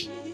you.